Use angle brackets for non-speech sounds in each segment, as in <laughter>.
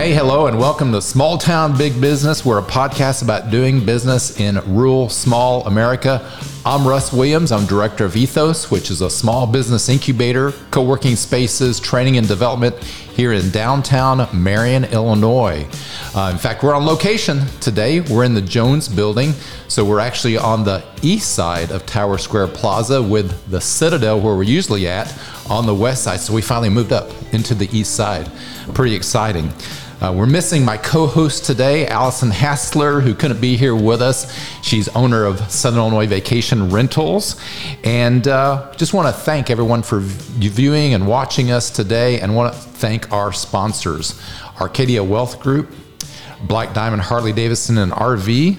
Hey, hello, and welcome to Small Town Big Business. We're a podcast about doing business in rural, small America. I'm Russ Williams. I'm director of Ethos, which is a small business incubator, co working spaces, training and development here in downtown Marion, Illinois. Uh, in fact, we're on location today. We're in the Jones building. So we're actually on the east side of Tower Square Plaza with the Citadel, where we're usually at, on the west side. So we finally moved up into the east side. Pretty exciting. Uh, we're missing my co host today, Allison Hassler, who couldn't be here with us. She's owner of Southern Illinois Vacation Rentals. And uh, just want to thank everyone for viewing and watching us today, and want to thank our sponsors Arcadia Wealth Group, Black Diamond Harley Davidson and RV,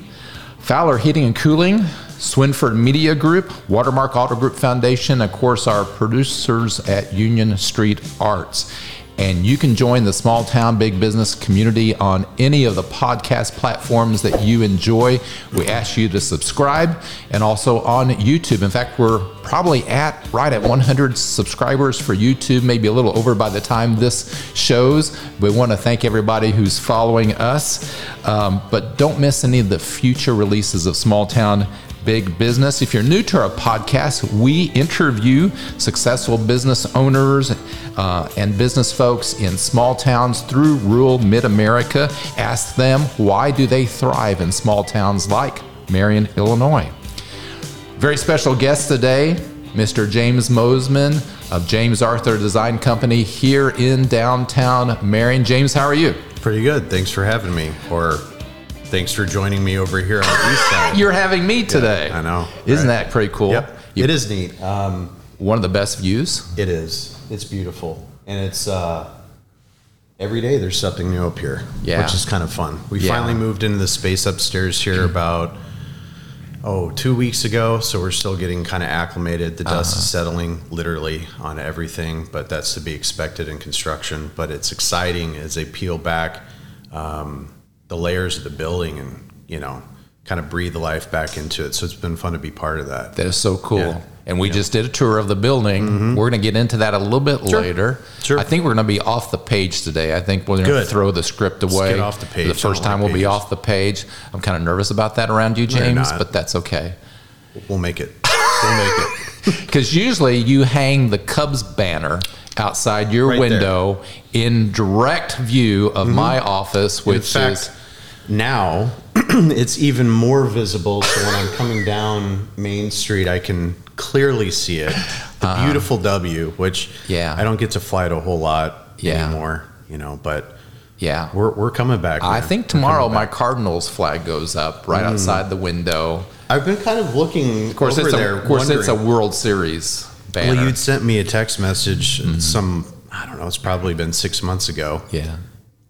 Fowler Heating and Cooling, Swinford Media Group, Watermark Auto Group Foundation, of course, our producers at Union Street Arts. And you can join the small town big business community on any of the podcast platforms that you enjoy. We ask you to subscribe and also on YouTube. In fact, we're probably at right at 100 subscribers for YouTube, maybe a little over by the time this shows. We want to thank everybody who's following us. Um, but don't miss any of the future releases of Small Town Big Business. If you're new to our podcast, we interview successful business owners uh, and business folks in small towns through rural mid America. Ask them why do they thrive in small towns like Marion, Illinois. Very special guest today, Mr. James Mosman of James Arthur Design Company here in downtown Marion. James, how are you? Pretty good. Thanks for having me. Or thanks for joining me over here on the east side. <laughs> You're having me today. Yeah, I know. Isn't right? that pretty cool? Yep. You, it is neat. Um, one of the best views. It is. It's beautiful, and it's uh, every day there's something new up here, yeah. which is kind of fun. We yeah. finally moved into the space upstairs here about oh two weeks ago, so we're still getting kind of acclimated. The dust uh-huh. is settling literally on everything, but that's to be expected in construction. But it's exciting as they peel back. Um, the layers of the building and you know kind of breathe the life back into it. So it's been fun to be part of that. That is so cool. Yeah. And we yeah. just did a tour of the building. Mm-hmm. We're going to get into that a little bit sure. later. Sure. I think we're going to be off the page today. I think we're going to throw the script away. Let's get off the page. the first time we'll be off the page. I'm kind of nervous about that around you, James, but that's okay. We'll make it. We'll make it. <laughs> Because usually you hang the Cubs banner outside your right window there. in direct view of mm-hmm. my office, which fact, is now <clears throat> it's even more visible. So when I'm coming down Main Street, I can clearly see it. The uh, beautiful W, which yeah, I don't get to fly it a whole lot yeah. anymore, you know, but yeah, we're, we're coming back. Man. I think tomorrow my Cardinals flag goes up right mm. outside the window. I've been kind of looking of course over it's there. A, of course, it's a World Series banner. Well, you'd sent me a text message mm-hmm. some I don't know. It's probably been six months ago. Yeah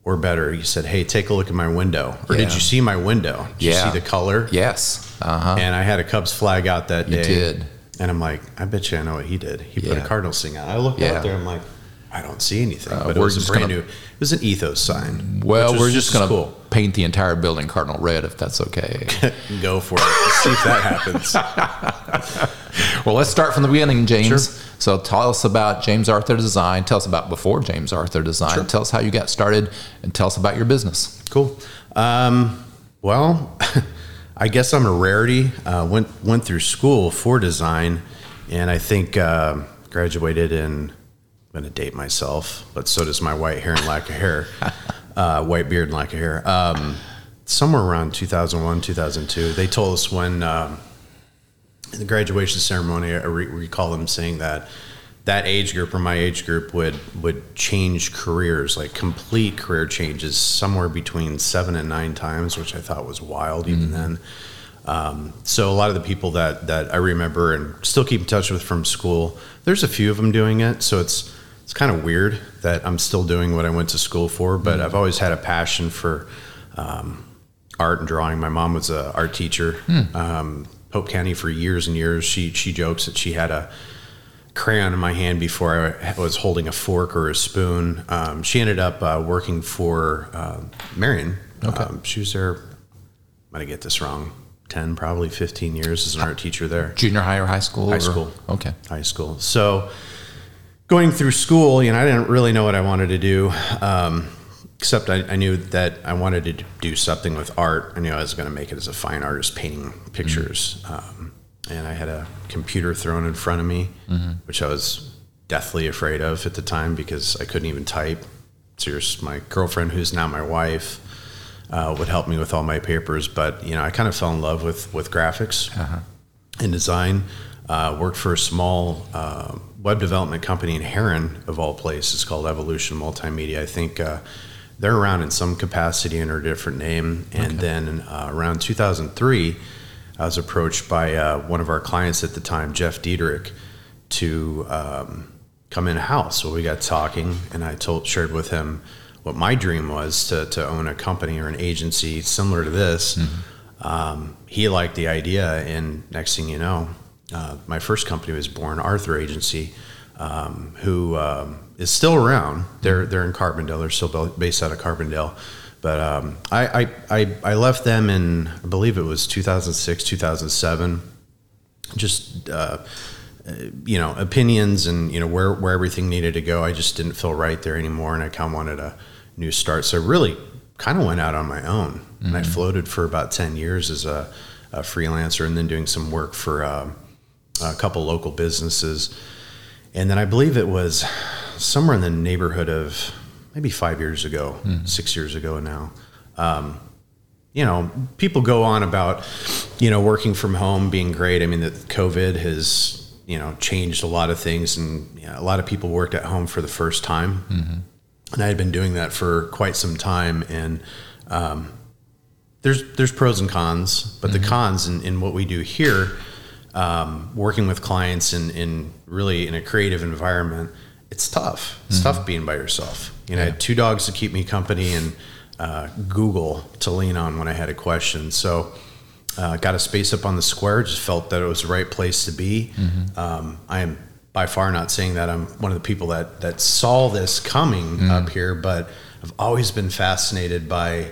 or better, you said, "Hey, take a look at my window." Or yeah. did you see my window? Did yeah. you see the color? Yes. Uh-huh. And I had a Cubs flag out that you day. did. And I'm like, I bet you I know what he did. He yeah. put a Cardinals thing on. I looked yeah. out there. I'm like, I don't see anything. Uh, but it was a brand gonna, new. It was an ethos sign. Well, we're just, just going to cool. paint the entire building cardinal red if that's okay. <laughs> Go for it. Let's see if that happens. <laughs> well, let's start from the beginning, James. Sure. So tell us about James Arthur Design. Tell us about before James Arthur Design. Sure. Tell us how you got started, and tell us about your business. Cool. Um, well, <laughs> I guess I'm a rarity. Uh, went went through school for design, and I think uh, graduated in. Going to date myself, but so does my white hair and lack of hair, <laughs> uh, white beard and lack of hair. Um, somewhere around 2001, 2002, they told us when. Um, in the graduation ceremony, I re- recall them saying that that age group or my age group would would change careers, like complete career changes, somewhere between seven and nine times, which I thought was wild even mm-hmm. then. Um, so a lot of the people that that I remember and still keep in touch with from school, there's a few of them doing it. So it's it's kind of weird that I'm still doing what I went to school for, but mm-hmm. I've always had a passion for um, art and drawing. My mom was an art teacher. Mm. Um, Pope County for years and years. She she jokes that she had a crayon in my hand before I was holding a fork or a spoon. Um, she ended up uh, working for uh, Marion. Okay. Um, she was there. I'm gonna get this wrong. 10, probably 15 years as an art teacher there. Junior high or high school? High or? school. Okay. High school. So going through school, you know, I didn't really know what I wanted to do. Um, except I, I knew that I wanted to do something with art. I knew I was going to make it as a fine artist, painting pictures. Um, and I had a computer thrown in front of me, which I was deathly afraid of at the time because I couldn't even type. So here's my girlfriend, who's now my wife, uh, would help me with all my papers. But you know, I kind of fell in love with with graphics and design. Uh, worked for a small uh, web development company in Herrin, of all places, called Evolution Multimedia. I think uh, they're around in some capacity under a different name. And then uh, around 2003, I was approached by uh, one of our clients at the time, Jeff Diedrich, to um, come in house. So we got talking, and I told shared with him what my dream was to, to own a company or an agency similar to this. Um, he liked the idea, and next thing you know, uh, my first company was born, Arthur Agency, um, who um, is still around. They're they're in Carbondale. They're still based out of Carbondale. But um, I, I, I I left them in I believe it was 2006 2007. Just uh, you know opinions and you know where where everything needed to go. I just didn't feel right there anymore, and I kind of wanted a new start. So I really kind of went out on my own, and I floated for about ten years as a, a freelancer, and then doing some work for um, a couple local businesses, and then I believe it was somewhere in the neighborhood of maybe five years ago, six years ago now. Um, you know, people go on about, you know, working from home being great. I mean, that COVID has, you know, changed a lot of things, and you know, a lot of people worked at home for the first time. And I had been doing that for quite some time, and um, there's there's pros and cons, but the cons in, in what we do here, um, working with clients in, in really in a creative environment, it's tough. It's tough being by yourself. You know, I had two dogs to keep me company and uh, Google to lean on when I had a question. So, uh, got a space up on the square. Just felt that it was the right place to be. Um, I am by far not saying that I'm one of the people that that saw this coming up here, but I've always been fascinated by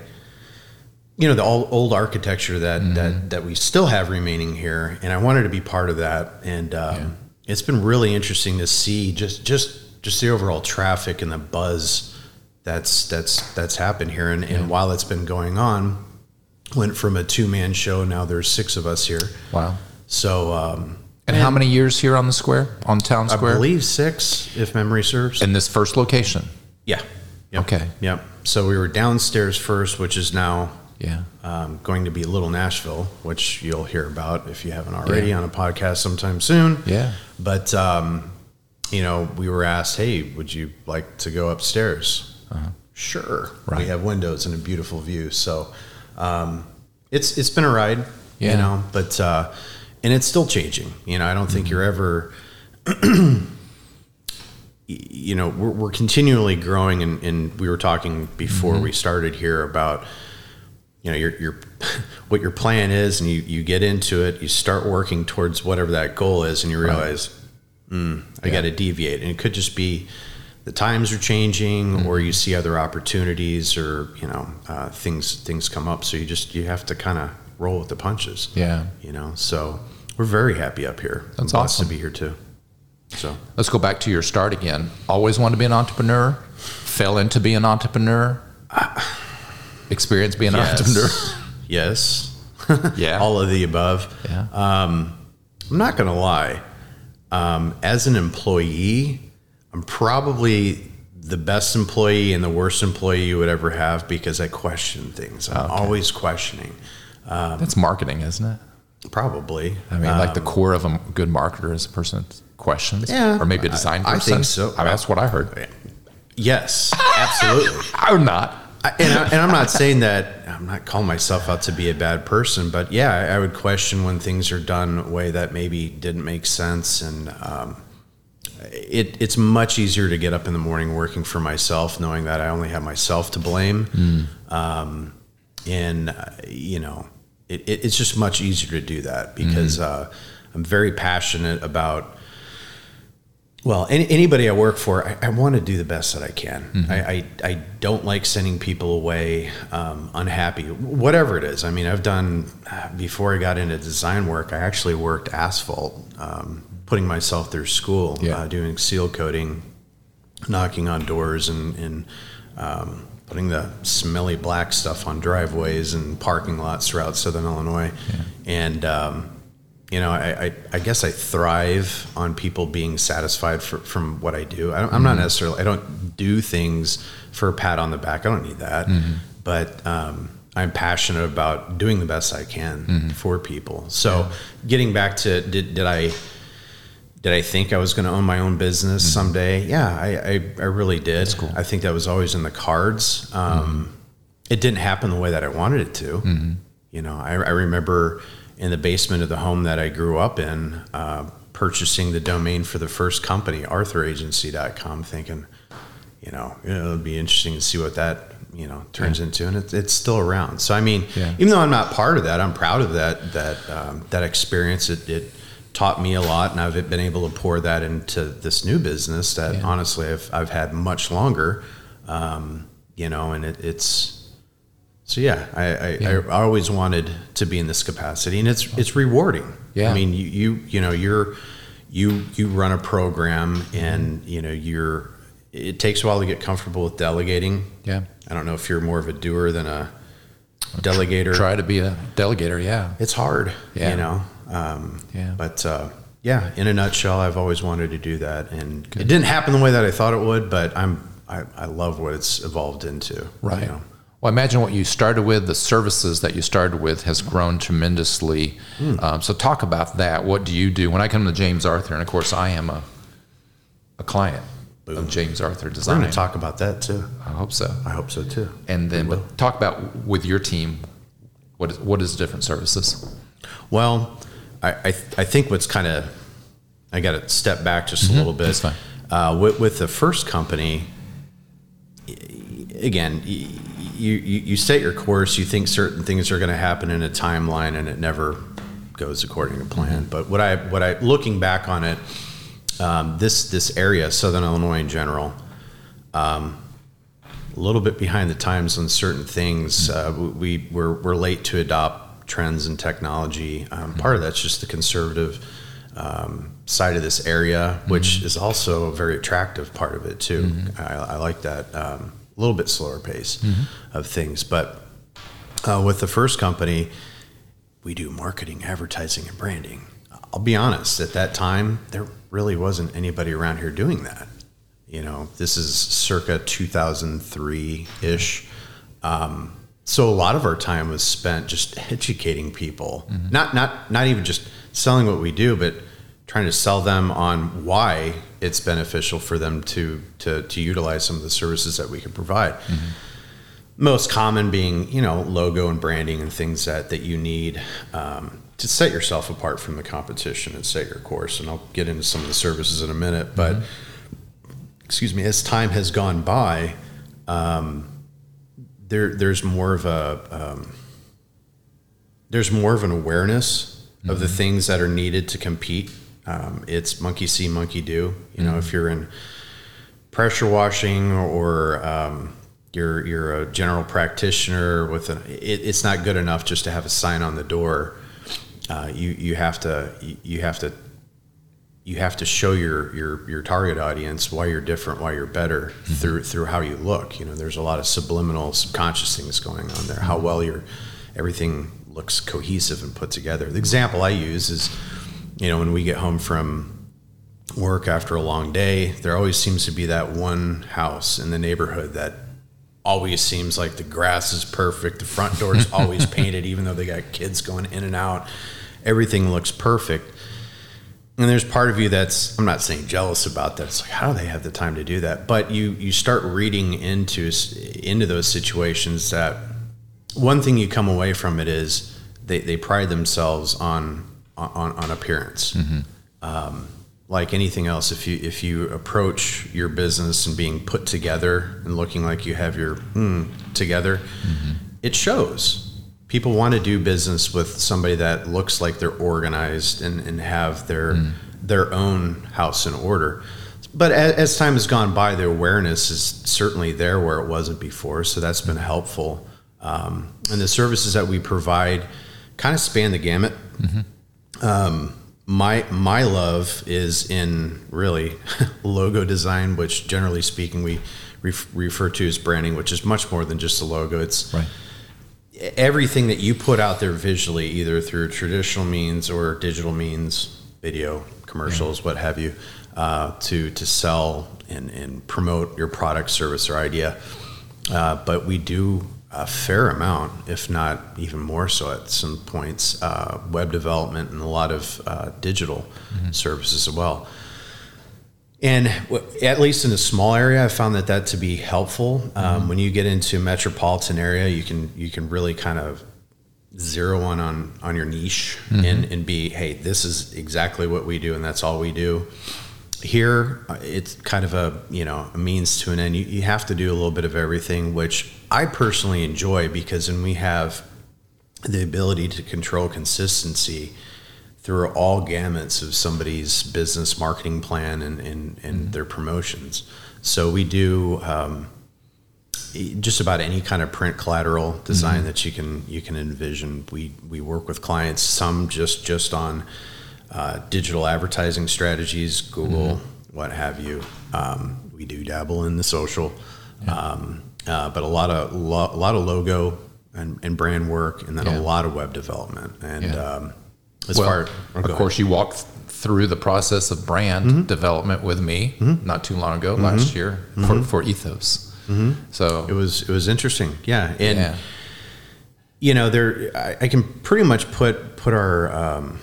you know the old, old architecture that, that that we still have remaining here, and I wanted to be part of that. And um, it's been really interesting to see just just just the overall traffic and the buzz that's that's that's happened here. And, and while it's been going on, went from a two man show now there's six of us here. Wow. So um, And how many years here on the square, on town square? I believe six, if memory serves. in this first location. yeah. Yep. Okay. Yep. So we were downstairs first, which is now Yeah. um, going to be Little Nashville, which you'll hear about if you haven't already Yeah. on a podcast sometime soon. Yeah. But, um, you know, we were asked, hey, would you like to go upstairs? Sure. Uh-huh. Right. We have windows and a beautiful view. So um, it's it's been a ride, Yeah. you know, but, uh, and it's still changing. You know, I don't Mm-hmm. think you're ever, <clears throat> you know, we're, we're continually growing. And, and we were talking before Mm-hmm. we started here about, you know, your, your, <laughs> what your plan is and you, you get into it, you start working towards whatever that goal is and you realize, mm, I got to deviate. And it could just be the times are changing or you see other opportunities or, you know, uh, things, things come up. So you just, you have to kind of roll with the punches, Yeah. you know? So we're very happy up here. That's I'm awesome. to be here too. So Let's go back to your start again. Always wanted to be an entrepreneur. Fell into being an entrepreneur. Experience being an entrepreneur. <laughs> yes. <laughs> Yeah. All of the above. Yeah. Um, I'm not going to lie. Um, as an employee, I'm probably the best employee and the worst employee you would ever have because I question things. I'm always questioning. Um, that's marketing, isn't it? Probably. I mean, like the um, core of a good marketer is a person that questions. Yeah, Or maybe a design I- I person. think so. I mean, that's what I heard. Yes, absolutely. <laughs> I'm not. I- and, I, and I'm not saying that I'm not calling myself out to be a bad person, but yeah, I, I would question when things are done a way that maybe didn't make sense. And um, it, it's much easier to get up in the morning working for myself, knowing that I only have myself to blame. Um, and, uh, you know, it, it, it's just much easier to do that because uh, I'm very passionate about well, any, anybody I work for, I, I want to do the best that I can. I, I, I don't like sending people away um, unhappy, whatever it is. I mean, I've done, before I got into design work, I actually worked asphalt, um, putting myself through school, Yeah. uh, doing seal coating knocking on doors and, and um, putting the smelly black stuff on driveways and parking lots throughout Southern Illinois. And, um, you know, I, I, I guess I thrive on people being satisfied for, from what I do. I am not mm-hmm. necessarily, I don't do things for a pat on the back. I don't need that. Mm-hmm. But um, I'm passionate about doing the best I can mm-hmm. for people. So getting back to, did, did I, did I think I was going to own my own business someday? Yeah, I, I, I really did. I think that was always in the cards. Um, It didn't happen the way that I wanted it to. You know, I, I remember in the basement of the home that I grew up in, uh, purchasing the domain for the first company, arthuragency.com, thinking, you know, it'll be interesting to see what that, you know, turns into. And it, it's still around. So, I mean, Yeah. even though I'm not part of that, I'm proud of that, that, um, that experience. It, it taught me a lot and I've been able to pour that into this new business that Yeah. honestly I've, I've had much longer, um, you know, and it, it's, so yeah, I, I, Yeah. I always wanted to be in this capacity, and it's it's rewarding. Yeah. I mean, you you you know you're you you run a program, and you know you're. It takes a while to get comfortable with delegating. Yeah. I don't know if you're more of a doer than a delegator. Try to be a delegator. Yeah. It's hard, Yeah. you know. Um, Yeah. But uh, yeah, in a nutshell, I've always wanted to do that, and it didn't happen the way that I thought it would. But I'm I, I love what it's evolved into. Right. You know? Well, imagine what you started with. The services that you started with has grown tremendously. Hmm. Um, so, talk about that. What do you do when I come to James Arthur? And of course, I am a a client of James Arthur We're Design. going to talk about that too. I hope so. I hope so too. And then, but talk about with your team. What is what is different services? Well, I I, I think what's kind of I got to step back just a little bit. that's fine. Uh, with, with the first company, again, you, you you set your course. You think certain things are going to happen in a timeline, and it never goes according to plan. But what I what I looking back on it, um, this this area, Southern Illinois in general, a little bit behind the times on certain things. Uh, we we're, we're late to adopt trends and technology. Um, part of that's just the conservative um, side of this area, which is also a very attractive part of it too. I, I like that um, a little bit slower pace of things. But uh, with the first company, we do marketing, advertising, and branding. I'll be honest, at that time, there really wasn't anybody around here doing that. You know, this is circa 2003 ish. Um, so a lot of our time was spent just educating people, not not not even just selling what we do, but trying to sell them on why it's beneficial for them to to to utilize some of the services that we can provide. Most common being you know logo and branding and things that that you need um, to set yourself apart from the competition and set your course and i'll get into some of the services in a minute but excuse me as time has gone by um, there there's more of a um, there's more of an awareness of the things that are needed to compete um, it's monkey see monkey do. You know if you're in pressure washing or um, you're you're a general practitioner with an it, it's not good enough just to have a sign on the door. Uh, you you have to you- have to you have to show your your your target audience why you're different why you're better through through how you look. You know there's a lot of subliminal subconscious things going on there. How well your everything looks cohesive and put together. The example i use is you know when we get home from work after a long day, there always seems to be that one house in the neighborhood that always seems like the grass is perfect, the front door is <laughs> always painted, even though they got kids going in and out. Everything looks perfect. And there's part of you that's I'm not saying jealous about that. It's like how do they have the time to do that? But you you start reading into into those situations that one thing you come away from it is they, they pride themselves on on, on appearance. Um, like anything else, if you if you approach your business and being put together and looking like you have your mm, together, it shows. People want to do business with somebody that looks like they're organized and, and have their their own house in order. But as, as time has gone by, the awareness is certainly there where it wasn't before. So that's been helpful. Um, and the services that we provide kind of span the gamut. Um, my my love is in really <laughs> logo design, which generally speaking we ref, refer to as branding, which is much more than just a logo. It's Right. everything that you put out there visually, either through traditional means or digital means, video, commercials, what have you, uh, to to sell and, and promote your product, service, or idea. Uh, but we do a fair amount, if not even more so at some points, uh, web development and a lot of uh, digital services as well. And w- at least in a small area, I found that that to be helpful. Um, When you get into a metropolitan area, you can you can really kind of zero in on on your niche and and be, hey, this is exactly what we do, and that's all we do. Here, uh, it's kind of a you know a means to an end. You, you have to do a little bit of everything, which I personally enjoy because then we have the ability to control consistency through all gamuts of somebody's business marketing plan and, and, and their promotions. So we do um, just about any kind of print collateral design that you can you can envision. We we work with clients. Some just just on uh, digital advertising strategies, Google, what have you. Um, we do dabble in the social, um, uh, but a lot of lo- a lot of logo and, and brand work, and then Yeah. a lot of web development. And Yeah. um, as Well, far oh, of course, you walked through the process of brand Mm-hmm. development with me not too long ago, last year, for, for Ethos. So Mm-hmm. it was it was interesting, yeah. And yeah, you know, there I, I can pretty much put put our um,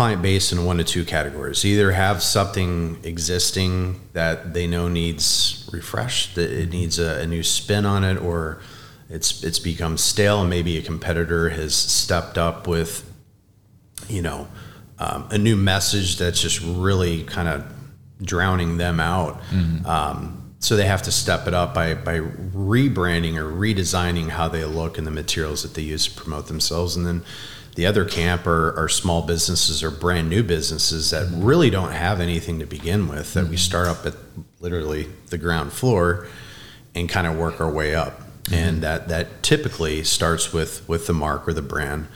client base in one of two categories. Either have something existing that they know needs refreshed, that it needs a, a new spin on it, or it's it's become stale, and maybe a competitor has stepped up with, you know, um, a new message that's just really kind of drowning them out. Um, so they have to step it up by, by rebranding or redesigning how they look and the materials that they use to promote themselves. And then the other camp are, are small businesses or brand new businesses that really don't have anything to begin with, that we start up at literally the ground floor and kind of work our way up. And that, that typically starts with, with the mark or the brand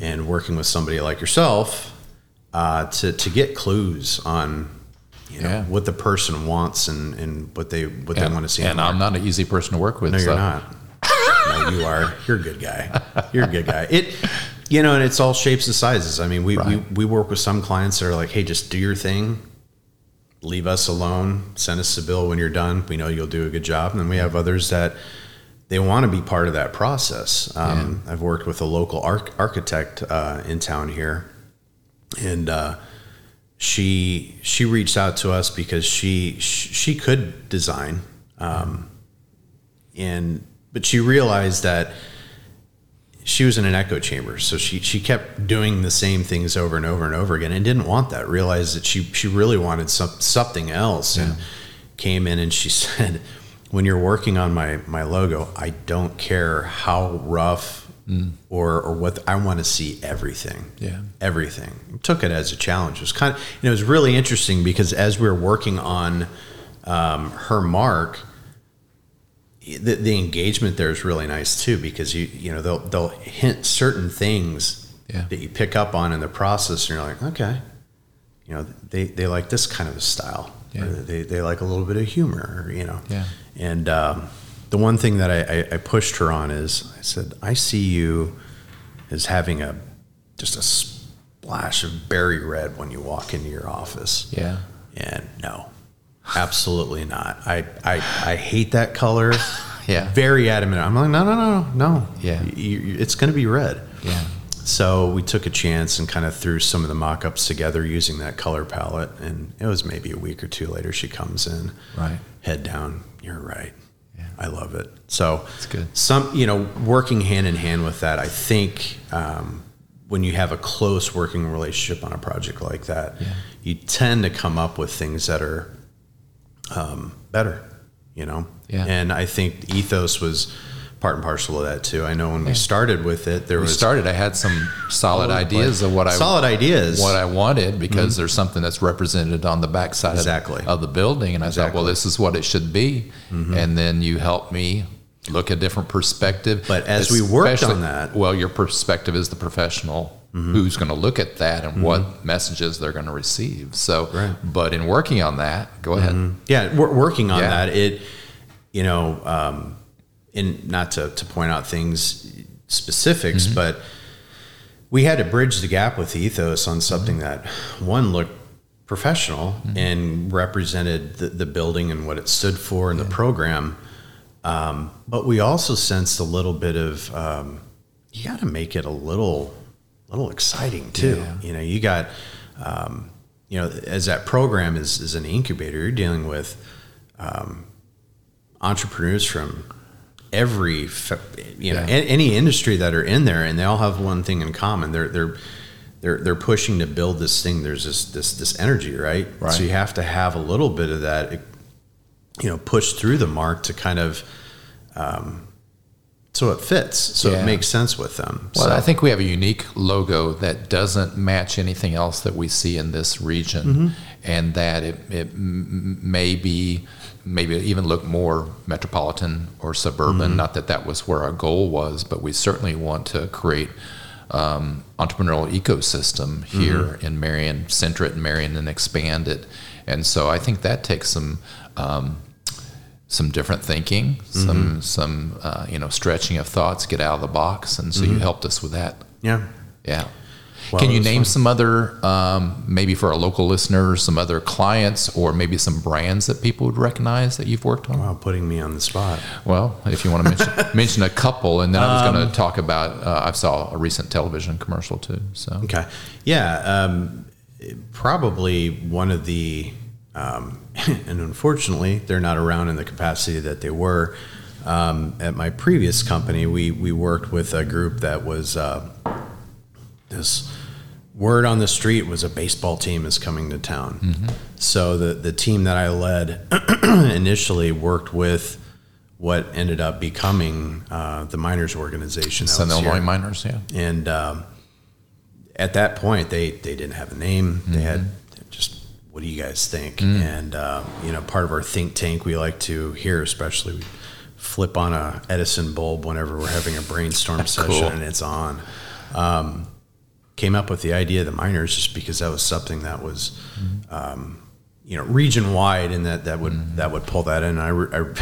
and working with somebody like yourself uh, to, to get clues on you know Yeah. what the person wants and, and what they what they want to see. and I'm not an easy person to work with. No, so. you're not. <laughs> no, you are. You're a good guy. You're a good guy. It, you know, and it's all shapes and sizes. I mean, we, we, Right. we work with some clients that are like, hey, just do your thing, leave us alone, send us a bill when you're done. We know you'll do a good job. And then we have others that they want to be part of that process. Um, I've worked with a local arch- architect uh, in town here, and uh, she she reached out to us because she she, she could design, um, and but she realized that she was in an echo chamber, so she she kept doing the same things over and over and over again, and didn't want that. Realized that she she really wanted some, something else, and came in and she <laughs> said, "When you're working on my my logo, I don't care how rough." Or, or what I want to see everything Yeah. everything. Took it as a challenge. It was kind of, and it was really interesting because as we were working on um, her mark, the, the engagement there is really nice too because you you know they'll they'll hint certain things Yeah. that you pick up on in the process, and you're like, okay, you know, they they like this kind of a style. Yeah. Or they they like a little bit of humor, or, you know. Yeah. And um, the one thing that I, I, I pushed her on is I said, I see you as having a just a splash of berry red when you walk into your office. Yeah. And no, absolutely not. I, I, I hate that color. <sighs> Yeah. Very adamant. I'm like, no, no, no, no. Yeah. It's going to be red. Yeah. So we took a chance and kind of threw some of the mock ups together using that color palette. And it was maybe a week or two later, she comes in, Right. head down. You're right. Yeah. I love it. So It's good. Some, you know, working hand in hand with that, I think um, when you have a close working relationship on a project like that, Yeah. you tend to come up with things that are um, better, you know? Yeah. And I think ethos was part and parcel of that too. I know when we started with it, there We was started. I had some solid ideas of what I solid ideas. what I wanted because there's something that's represented on the backside Exactly. of, of the building, and I thought, well, this is what it should be, and then you helped me look at different perspective. But as we worked on that- well, your perspective is the professional who's going to look at that and what messages they're going to receive. So, Right. but in working on that, go ahead. Yeah, we're working on Yeah. that. It, you know, um, and not to, to point out things specifics, Mm-hmm. but we had to bridge the gap with ethos on something Mm-hmm. that one looked professional and represented the, the building and what it stood for and the program. Um, but we also sensed a little bit of um, you got to make it a little, little exciting too. Yeah. You know, you got, um, you know, as that program is is an incubator, you're dealing with um, entrepreneurs from every you know Yeah. any industry that are in there, and they all have one thing in common. They're they're they're they're pushing to build this thing. There's this this this energy, right? Right. So you have to have a little bit of that, you know, push through the mark to kind of. Um, so it fits, so Yeah. it makes sense with them. Well, so, I think we have a unique logo that doesn't match anything else that we see in this region, Mm-hmm. and that it, it may be maybe even look more metropolitan or suburban. Mm-hmm. Not that that was where our goal was, but we certainly want to create um, entrepreneurial ecosystem here Mm-hmm. in Marion, center it in Marion, and expand it. And so I think that takes some. Um, some different thinking, some some uh, you know stretching of thoughts, get out of the box, and so you helped us with that. yeah. Yeah. Can you name fun. some other, um, maybe for our local listeners, some other clients, or maybe some brands that people would recognize that you've worked on? Wow, putting me on the spot. Well, if you want to mention, <laughs> mention a couple, and then I was Um, going to talk about. Uh, I saw a recent television commercial too. So Okay. Yeah. Um, probably one of the, um, <laughs> and unfortunately, they're not around in the capacity that they were. Um, at my previous company, we, we worked with a group that was uh, this word on the street was a baseball team is coming to town. So the, the team that I led <clears throat> initially worked with what ended up becoming uh, the miners organization. Southern here. Illinois miners, yeah. And um, at that point, they they didn't have a name. They had just what do you guys think? And uh, you know, part of our think tank, we like to hear, especially we flip on a Edison bulb whenever we're having a brainstorm <laughs> session Cool. and it's on. Um, came up with the idea of the miners just because that was something that was. Um, you know, region wide, and that that would that would pull that in. I re-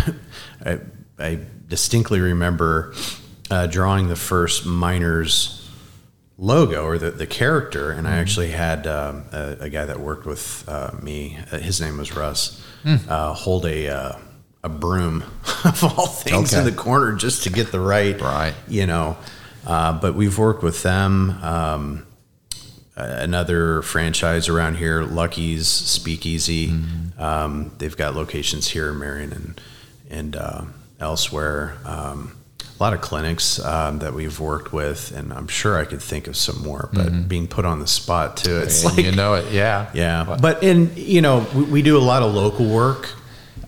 I, <laughs> I, I distinctly remember uh, drawing the first miners logo or the, the character and i actually had um, a, a guy that worked with uh, me uh, his name was russ uh, hold a uh, a broom <laughs> of all things in the corner just to get the right Right. you know uh, but we've worked with them um, another franchise around here lucky's speakeasy. Um, they've got locations here in marion and and uh, elsewhere. Um, a lot of clinics um, that we've worked with, and I'm sure I could think of some more. But being put on the spot too, it's And like you know it, yeah. yeah. But in you know, we, we do a lot of local work.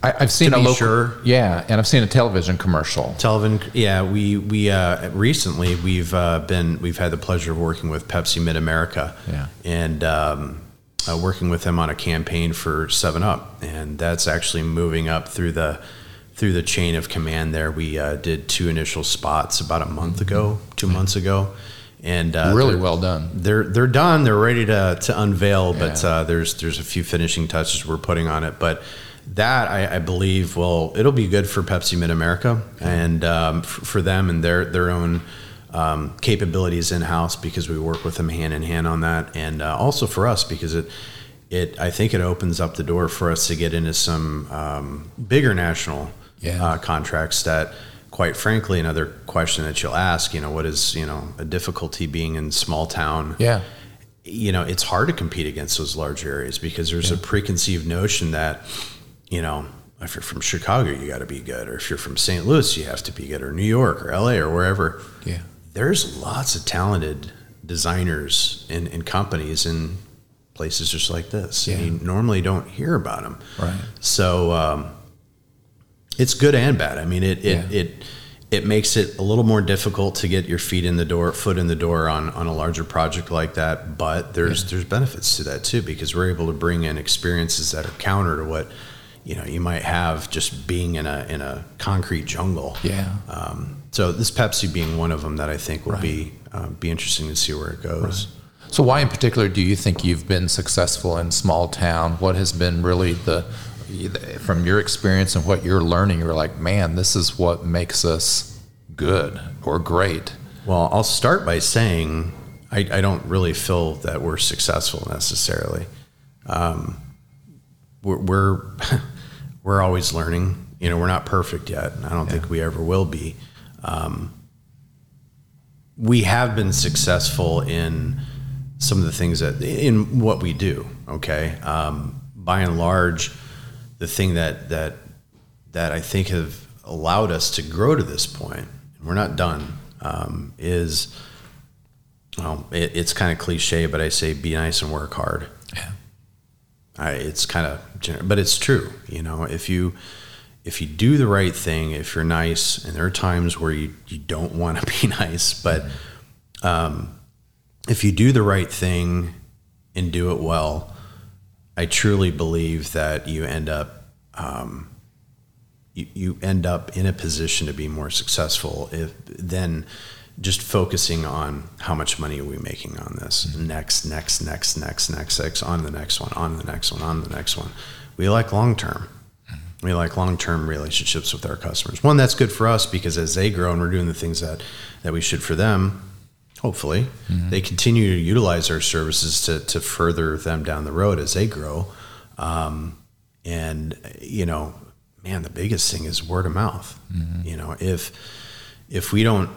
I, I've seen a local, sure. yeah, and I've seen a television commercial. Television, yeah. We we uh, recently we've uh, been we've had the pleasure of working with Pepsi Mid America, Yeah. and um, uh, working with them on a campaign for Seven Up, and that's actually moving up through the through the chain of command. There, we uh, did two initial spots about a month ago, two months ago, and uh, really well done. they're they're done. They're ready to to unveil, but Yeah. uh, there's there's a few finishing touches we're putting on it. But that I, I believe will it'll be good for Pepsi Mid America and um, f- for them and their their own um, capabilities in house because we work with them hand in hand on that, and uh, also for us because it. It, I think it opens up the door for us to get into some um, bigger national Yeah. uh, contracts that quite frankly another question that you'll ask you know what is you know a difficulty being in small town Yeah, you know, it's hard to compete against those large areas because there's a preconceived notion that, you know, if you're from Chicago, you got to be good, or if you're from St. Louis, you have to be good, or New York, or LA, or wherever. yeah, There's lots of talented designers and, and companies in places just like this. Yeah. And you normally don't hear about them. right. So um, it's good and bad. I mean, it it, Yeah. it it makes it a little more difficult to get your feet in the door, foot in the door on on a larger project like that. But there's there's benefits to that too because we're able to bring in experiences that are counter to what you know you might have just being in a in a concrete jungle. Yeah. Um, so this Pepsi being one of them that I think will be uh, be interesting to see where it goes. So, why in particular do you think you've been successful in small town? What has been really the, from your experience and what you're learning, you're like, man, this is what makes us good or great? Well, I'll start by saying I, I don't really feel that we're successful necessarily. Um, we're, we're, <laughs> we're always learning. You know, we're not perfect yet. I don't yeah. think we ever will be. Um, we have been successful in some of the things that in what we do. Okay, um, by and large, the thing that that that I think have allowed us to grow to this point, and we're not done, um, is well, it, it's kind of cliche, but I say be nice and work hard. Yeah, I, it's kind of, but it's true. You know, if you if you do the right thing, if you're nice, and there are times where you, you don't want to <laughs> be nice, but um, if you do the right thing and do it well, I truly believe that you end up um, you, you end up in a position to be more successful if then just focusing on how much money are we making on this mm-hmm. next next next next next next on the next one on the next one on the next one we like long term mm-hmm. we like long term relationships with our customers one that's good for us because as they grow and we're doing the things that that we should for them hopefully mm-hmm. they continue to utilize our services to, to further them down the road as they grow um, and you know man the biggest thing is word of mouth mm-hmm. you know if if we don't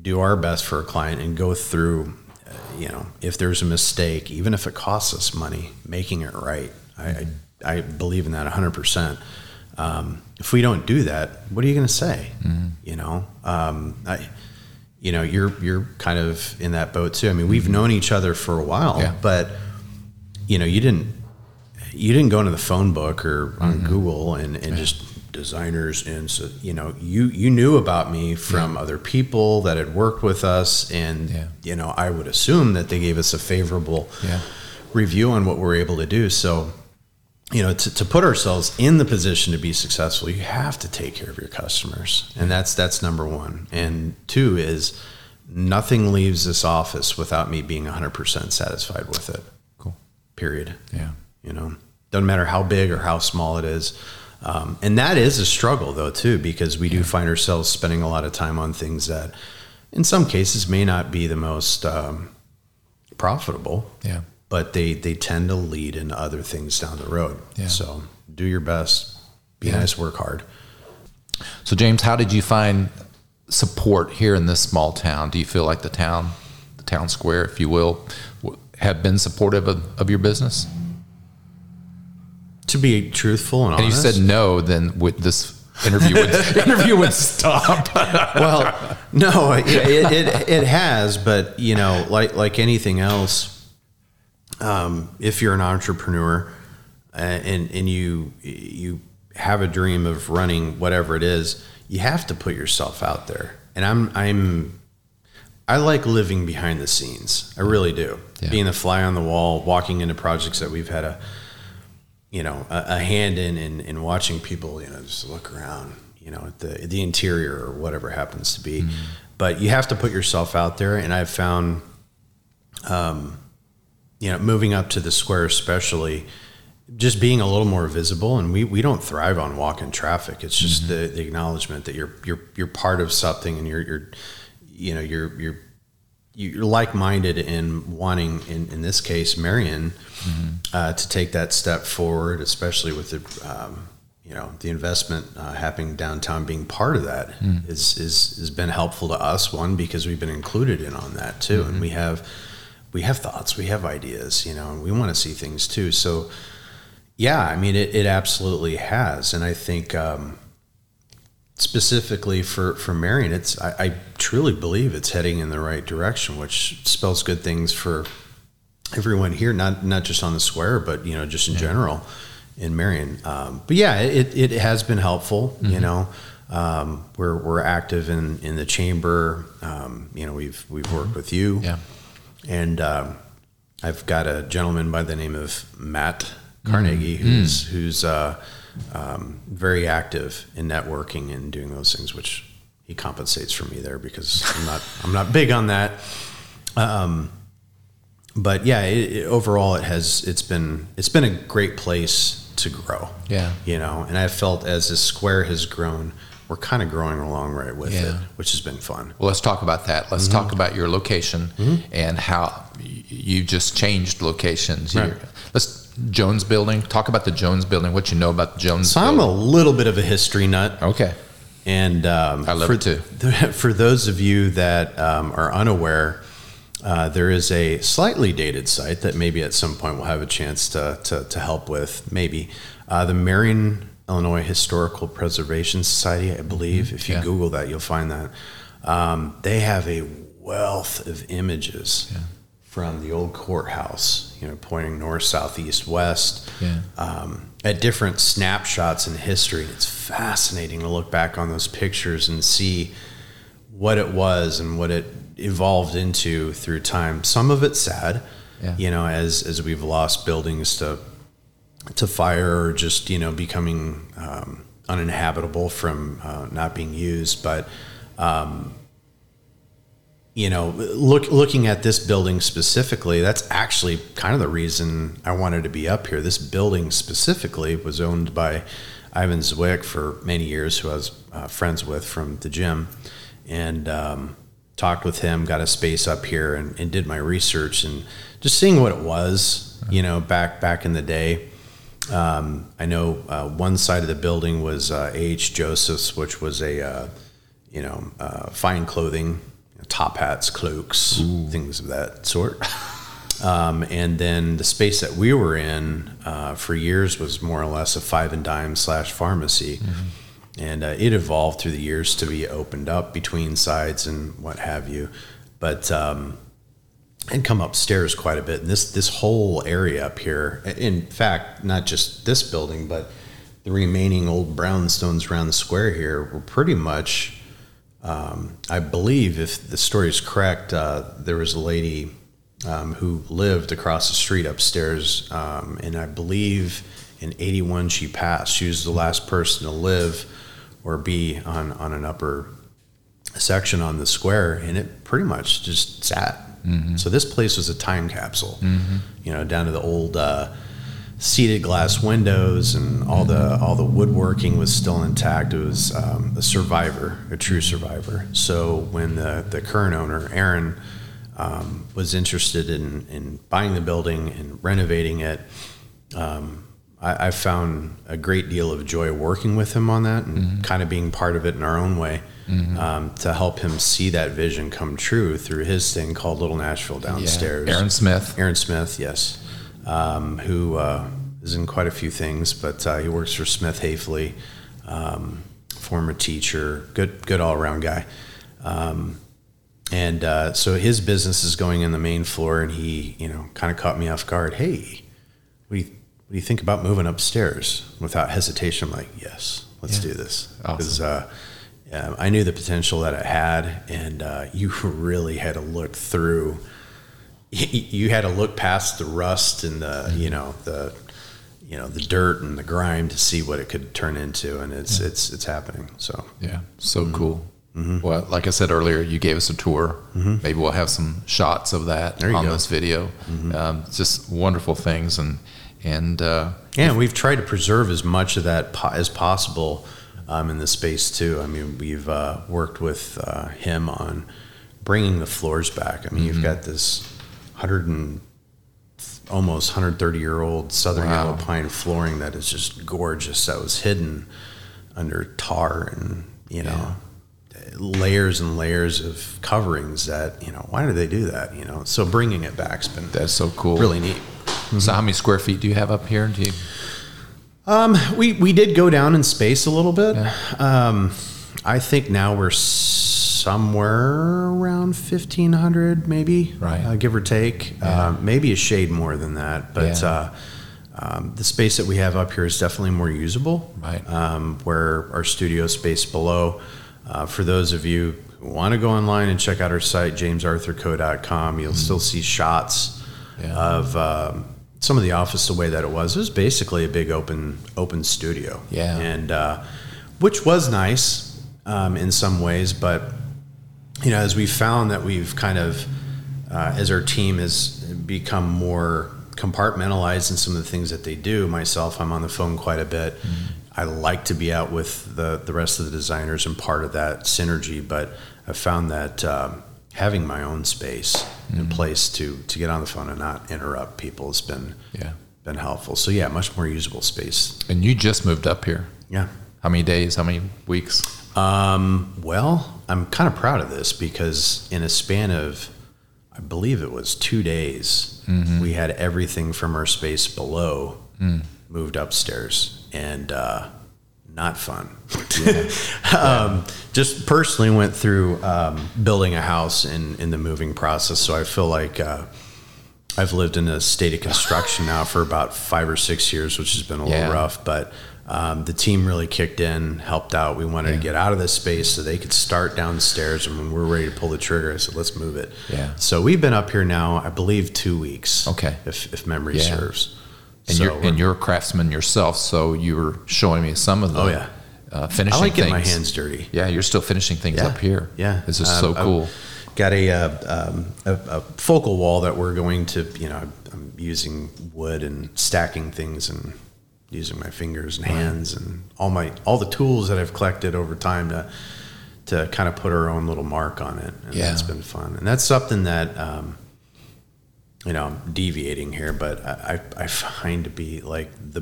do our best for a client and go through uh, you know if there's a mistake even if it costs us money making it right i i, I believe in that 100% um, if we don't do that what are you going to say mm-hmm. you know um, I, you know, you're you're kind of in that boat too. I mean, we've known each other for a while, yeah. but you know, you didn't you didn't go into the phone book or on mm-hmm. Google and, and yeah. just designers and so you know you you knew about me from yeah. other people that had worked with us and you know I would assume that they gave us a favorable review on what we're able to do so you know, to, to put ourselves in the position to be successful, you have to take care of your customers, and that's that's number one. And two is nothing leaves this office without me being 100% satisfied with it. Cool. Period. Yeah. You know, doesn't matter how big or how small it is. Um, and that is a struggle though too, because we do find ourselves spending a lot of time on things that, in some cases, may not be the most um, profitable. Yeah but they they tend to lead into other things down the road. Yeah. So do your best, be yeah. nice, work hard. So James, how did you find support here in this small town? Do you feel like the town, the town square, if you will, have been supportive of, of your business? To be truthful and, and honest, you said no, then with this interview would <laughs> interview would stop. well, no, it, it, it has, but you know, like like anything else, um, if you're an entrepreneur uh, and and you you have a dream of running whatever it is, you have to put yourself out there. And I'm I'm I like living behind the scenes. I really do. Yeah. Being the fly on the wall, walking into projects that we've had a you know a, a hand in, and in, in watching people you know just look around you know at the the interior or whatever happens to be. Mm-hmm. But you have to put yourself out there, and I've found. Um, you know, moving up to the square, especially, just being a little more visible. And we, we don't thrive on walking traffic. It's just mm-hmm. the, the acknowledgement that you're you're you're part of something, and you're you're you know you're you're you're like-minded in wanting in, in this case marion mm-hmm. uh, to take that step forward especially with the um, you know the investment uh, happening downtown being part of that mm. is, is has been helpful to us one because we've been included in on that too mm-hmm. and we have we have thoughts, we have ideas, you know, and we want to see things too. So, yeah, I mean, it, it absolutely has, and I think um, specifically for for Marion, it's I, I, truly believe it's heading in the right direction, which spells good things for everyone here, not not just on the square, but you know, just in yeah. general in Marion. Um, but yeah, it it has been helpful, mm-hmm. you know. Um, we're we're active in in the chamber. Um, you know, we've we've worked with you. Yeah and um, I've got a gentleman by the name of Matt Carnegie mm who's mm. who's uh, um, very active in networking and doing those things, which he compensates for me there because I'm not <laughs> I'm not big on that. Um, but yeah, it, it, overall it has it's been it's been a great place to grow. Yeah. you know, and I felt as this square has grown, we're kind of growing along right with Yeah. it, which has been fun. Well, let's talk about that. Let's Mm-hmm. talk about your location and how you just changed locations. Right. Let's Jones Building. Talk about the Jones Building. What you know about the Jones So I'm a little bit of a history nut. okay. And um, I love for, it too. <laughs> For those of you that um, are unaware, uh, there is a slightly dated site that maybe at some point we'll have a chance to, to, to help with. Maybe uh, the Marion, Illinois Historical Preservation Society, I believe. If you Yeah. Google that, you'll find that. Um, they have a wealth of images from the old courthouse, you know, pointing north, south, east, west Yeah. um, at different snapshots in history. It's fascinating to look back on those pictures and see what it was and what it evolved into through time. Some of it's sad, Yeah. you know, as as we've lost buildings to to fire or just you know becoming um, uninhabitable from uh, not being used, but. Um, you know, look looking at this building specifically, that's actually kind of the reason I wanted to be up here. This building specifically was owned by Ivan Zwick for many years, who I was uh, friends with from the gym, and um, talked with him, got a space up here, and, and did my research and just seeing what it was, you know, back back in the day. Um, I know uh, one side of the building was uh, A.H. Joseph's, which was a uh, you know uh, fine clothing, top hats, cloaks, things of that sort. Um, and then the space that we were in uh, for years was more or less a five and dime slash pharmacy. And uh, it evolved through the years to be opened up between sides and what have you. But um, and come upstairs quite a bit. And this this whole area up here, in fact, not just this building, but the remaining old brownstones around the square here were pretty much. Um, I believe, if the story is correct, uh, there was a lady um, who lived across the street upstairs, um, and I believe in '81 she passed. She was the last person to live or be on on an upper section on the square, and it pretty much just sat. So this place was a time capsule, you know, down to the old uh, seeded glass windows and all the all the woodworking was still intact. It was um, a survivor, a true survivor. So when the the current owner, Aaron, um, was interested in in buying the building and renovating it. Um, I, I found a great deal of joy working with him on that and kind of being part of it in our own way um, to help him see that vision come true through his thing called Little Nashville downstairs. Aaron Smith. Aaron Smith, yes, um, who uh, is in quite a few things, but uh, he works for Smith Hafley, um, former teacher, good good all around guy. Um, and uh, so his business is going in the main floor, and he, you know, kind of caught me off guard. Hey, what do you what do you think about moving upstairs? Without hesitation, I'm like, yes, let's Yeah. do this Awesome. because uh, yeah, I knew the potential that it had, and uh, you really had to look through. You had to look past the rust and the you know the you know the dirt and the grime to see what it could turn into, and it's it's it's happening. So Yeah, so Mm-hmm. cool. Well, like I said earlier, you gave us a tour. Maybe we'll have some shots of that Mm-hmm. On go. Mm-hmm. this video. Um, just wonderful things, and and uh, Yeah, we've tried to preserve as much of that po- as possible um, in the space too. I mean, we've uh, worked with uh, him on bringing the floors back. I mean, you've got this hundred and almost 130 year old Southern Wow. yellow pine flooring that is just gorgeous. That was hidden under tar and you know layers and layers of coverings. That you know why do they do that? You know, so bringing it back's been that's so cool. really neat. So, how many square feet do you have up here? Do you, Um, we we did go down in space a little bit. Um, I think now we're somewhere around fifteen hundred, maybe, Right. uh, give or take. Uh, maybe a shade more than that, but Yeah. uh, um, the space that we have up here is definitely more usable. Right. Um, where our studio space below. Uh, for those of you who want to go online and check out our site, jamesarthurco.com, you'll still see shots. Yeah. of um, some of the office the way that it was. It was basically a big open open studio. Yeah. and uh, which was nice. um, in some ways, but you know, as we found that we've kind of, uh, as our team has become more compartmentalized in some of the things that they do. Myself, I'm on the phone quite a bit. Mm-hmm. I like to be out with the the rest of the designers and part of that synergy, but I found that. Um, having my own space mm-hmm. and place to to get on the phone and not interrupt people has been yeah been helpful. So yeah, much more usable space. And you just moved up here. Yeah. How many days? How many weeks? Um, well, I'm kind of proud of this because in a span of, I believe it was two days, mm-hmm. we had everything from our space below mm. moved upstairs, and uh, not fun. <laughs> Yeah. um, just personally went through um, building a house in in the moving process, so I feel like. Uh, I've lived in a state of construction now for about five or six years, which has been a little rough, but um, the team really kicked in, helped out. We wanted yeah. to get out of this space so they could start downstairs. And when we're ready to pull the trigger, I said, let's move it. Yeah. So we've been up here now, I believe, two weeks. Okay. If, if memory yeah. serves. And, so you're, and you're a craftsman yourself, so you were showing me some of the oh, yeah. Uh, finishing I like getting my hands dirty. Yeah, you're still finishing things yeah. up here. Yeah. This is um, so cool. I've got a, uh, um, a, a, focal wall that we're going to, you know, I'm using wood and stacking things and using my fingers and hands and all my all the tools that I've collected over time to to kind of put our own little mark on it. And yeah. that's been fun. And that's something that um, you know, I'm deviating here, but I, I find to be like the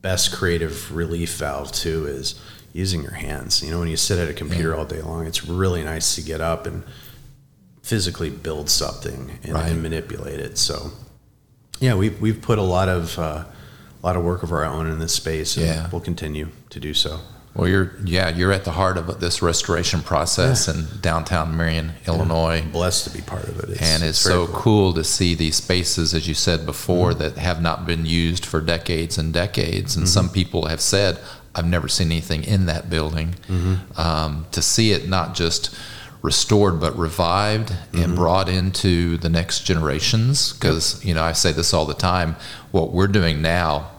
best creative relief valve too is using your hands. You know, when you sit at a computer yeah. all day long, it's really nice to get up and physically build something and, right. and manipulate it. So, yeah, we've we've put a lot of uh, a lot of work of our own in this space, and yeah. we'll continue to do so. Well, you're yeah, you're at the heart of this restoration process yeah. in downtown Marion, Illinois. Yeah. Blessed to be part of it, it's, and it's, it's so cool. cool. to see these spaces, as you said before, mm-hmm. that have not been used for decades and decades. And mm-hmm. some people have said, "I've never seen anything in that building." Mm-hmm. Um, to see it not just restored but revived mm-hmm. and brought into the next generations because you know I say this all the time what we're doing now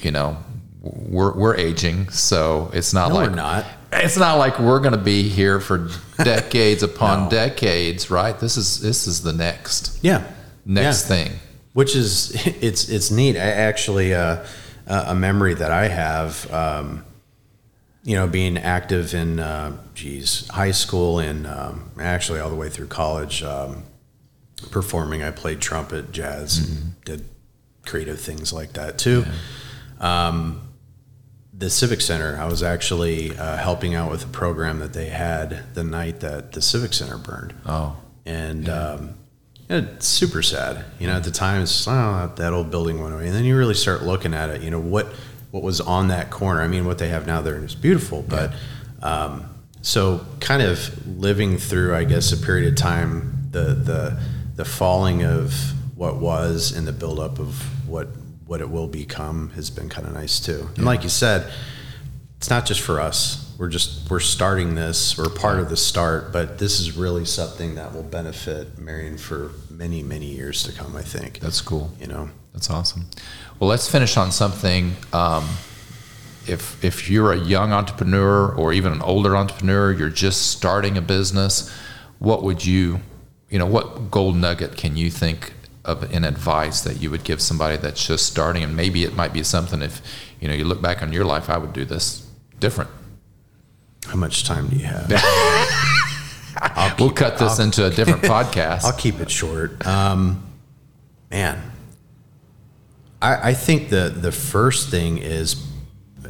you know we're we're aging so it's not no, like we're not it's not like we're going to be here for <laughs> decades upon no. decades right this is this is the next yeah next yeah. thing which is <laughs> it's it's neat I actually uh, a memory that I have um, you know, being active in, uh, geez, high school and um, actually all the way through college, um, performing. I played trumpet, jazz, mm-hmm. did creative things like that too. Yeah. Um, the Civic Center, I was actually uh, helping out with a program that they had the night that the Civic Center burned. Oh. And yeah. um, it's super sad. You know, at the time, it's, oh, that old building went away. And then you really start looking at it, you know, what, what was on that corner. I mean, what they have now there is beautiful, but yeah. um, so kind of living through, I guess, a period of time, the the the falling of what was and the buildup of what what it will become has been kind of nice too. And like you said, it's not just for us. We're just we're starting this. We're part of the start, but this is really something that will benefit Marion for many many years to come. I think that's cool. You know, that's awesome. Well, let's finish on something. Um, if if you're a young entrepreneur or even an older entrepreneur, you're just starting a business, what would you, you know, what gold nugget can you think of in advice that you would give somebody that's just starting? And maybe it might be something if you know you look back on your life, I would do this different. How much time do you have? <laughs> we'll cut this I'll, into a different <laughs> podcast. I'll keep it short. Um, man, I, I think the the first thing is, uh,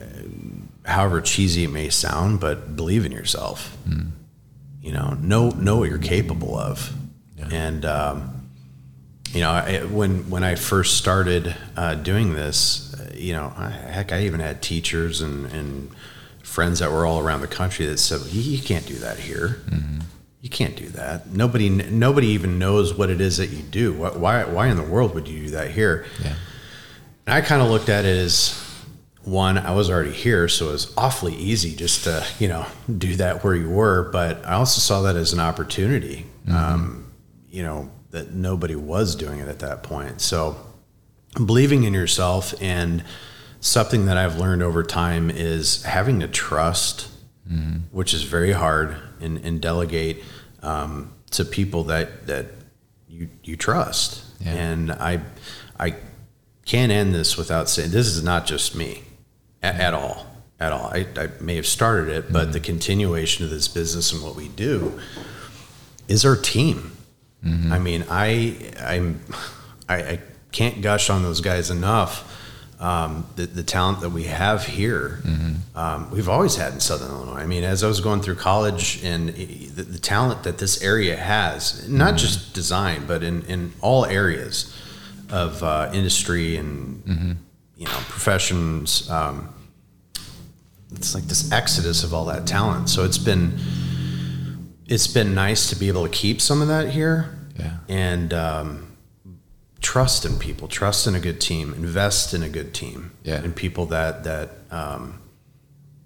however cheesy it may sound, but believe in yourself. Mm. You know, know know what you're capable of, yeah. and um, you know, I, when when I first started uh, doing this, you know, I, heck, I even had teachers and, and friends that were all around the country that said, "You, can't do that here. Mm-hmm. You can't do that. Nobody nobody even knows what it is that you do. Why why in the world would you do that here?" Yeah. And I kind of looked at it as one, I was already here, so it was awfully easy just to, you know, do that where you were. But I also saw that as an opportunity, mm-hmm. um, you know, that nobody was doing it at that point. So believing in yourself and something that I've learned over time is having to trust mm-hmm. which is very hard, and, and delegate um, to people that that you you trust. Yeah. And I I can't end this without saying this is not just me at, mm-hmm. at all. At all. I, I may have started it, but mm-hmm. the continuation of this business and what we do is our team. I mean, I I'm I, I can't gush on those guys enough. Um, the, the talent that we have here, um, we've always had in Southern Illinois. I mean, as I was going through college and the, the talent that this area has, not just design, but in, in all areas of uh, industry and you know professions. Um, it's like this exodus of all that talent. So it's been it's been nice to be able to keep some of that here Yeah. and um, trust in people, trust in a good team, invest in a good team, Yeah. and people that that um,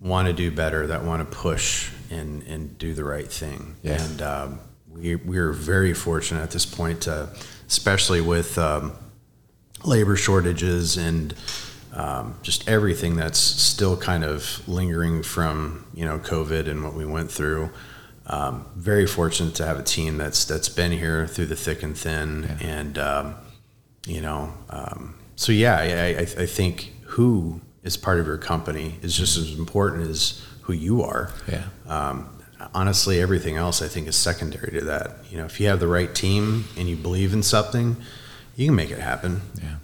want to do better, that want to push and and do the right thing. Yeah. And um, we we're very fortunate at this point, to, especially with um, labor shortages and um, just everything that's still kind of lingering from you know COVID and what we went through. Um, very fortunate to have a team that's that's been here through the thick and thin, and um, you know, um, so yeah, I, I, I think who is part of your company is just as important as who you are. Yeah. Um, honestly, everything else I think is secondary to that. You know, if you have the right team and you believe in something, you can make it happen. Yeah.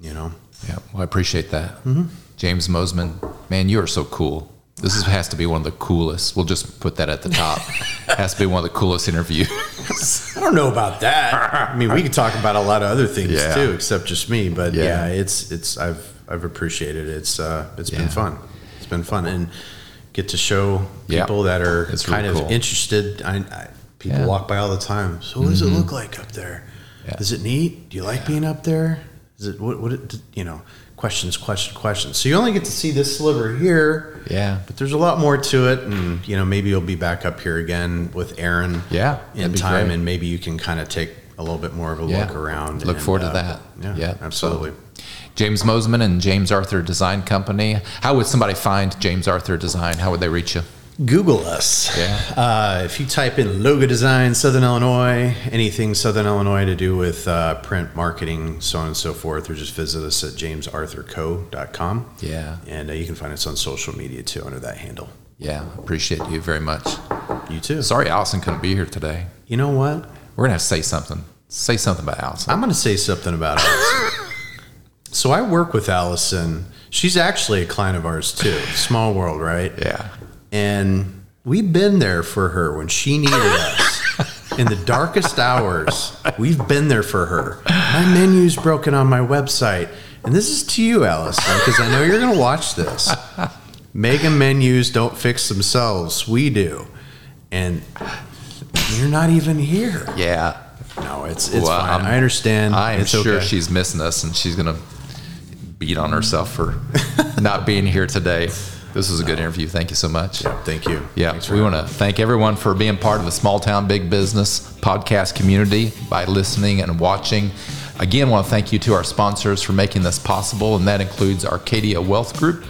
You know. Yeah. Well, I appreciate that. Hmm. James Mosman, man, you are so cool. This is, has to be one of the coolest. We'll just put that at the top. <laughs> has to be one of the coolest interviews. I don't know about that. I mean, we could talk about a lot of other things Yeah. too, except just me. But Yeah. yeah, it's it's I've I've appreciated it. It's uh, it's Yeah. been fun. It's been fun and get to show people that are It's kind really of cool. interested. I, I people. Mm-hmm. walk by all the time. So what does it look like up there? Is it neat? Do you like being up there? Is it what what it, you know? Questions, questions, questions. So you only get to see this sliver here. Yeah. But there's a lot more to it, and you know maybe you'll be back up here again with Aaron. Yeah, in time, and maybe you can kind of take a little bit more of a Yeah. look around. Look and, forward to uh, that. Yeah, Yeah, absolutely. James Mosman and James Arthur Design Company. How would somebody find James Arthur Design? How would they reach you? Google us. Yeah. Uh, if you type in logo design, Southern Illinois, anything Southern Illinois to do with uh, print marketing, so on and so forth, or just visit us at jamesarthurco.com. Yeah. And uh, you can find us on social media too under that handle. Yeah. Appreciate you very much. You too. Sorry Allison couldn't be here today. You know what? We're going to have to say something. Say something about Allison. I'm going to say something about Allison. so I work with Allison. She's actually a client of ours too. Small world, right? yeah. And we've been there for her when she needed <laughs> us. In the darkest hours, we've been there for her. My menu's broken on my website. And this is to you, Allison, because I know you're going to watch this. Mega menus don't fix themselves. We do. And you're not even here. Yeah. No, it's it's Well, fine. I'm- I understand. I am it's sure okay. she's missing us and she's going to beat on herself for <laughs> not being here today. This was a good interview. Thank you so much. Yeah, thank you. Yeah, we want to thank everyone for being part of the Small Town Big Business podcast community by listening and watching. Again, want to thank you to our sponsors for making this possible, and that includes Arcadia Wealth Group,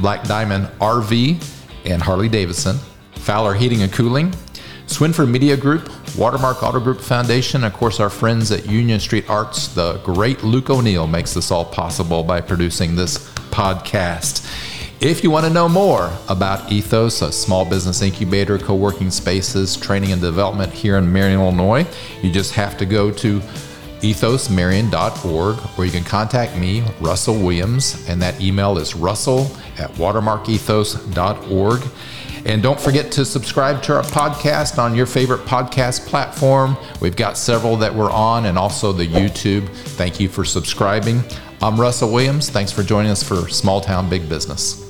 Black Diamond RV, and Harley Davidson, Fowler Heating and Cooling, Swinford Media Group, Watermark Auto Group Foundation, of course, our friends at Union Street Arts. The great Luke O'Neill makes this all possible by producing this podcast. If you want to know more about Ethos, a small business incubator, co working spaces, training and development here in Marion, Illinois, you just have to go to ethosmarion.org or you can contact me, Russell Williams, and that email is russell at watermarkethos.org. And don't forget to subscribe to our podcast on your favorite podcast platform. We've got several that we're on and also the YouTube. Thank you for subscribing. I'm Russell Williams. Thanks for joining us for Small Town Big Business.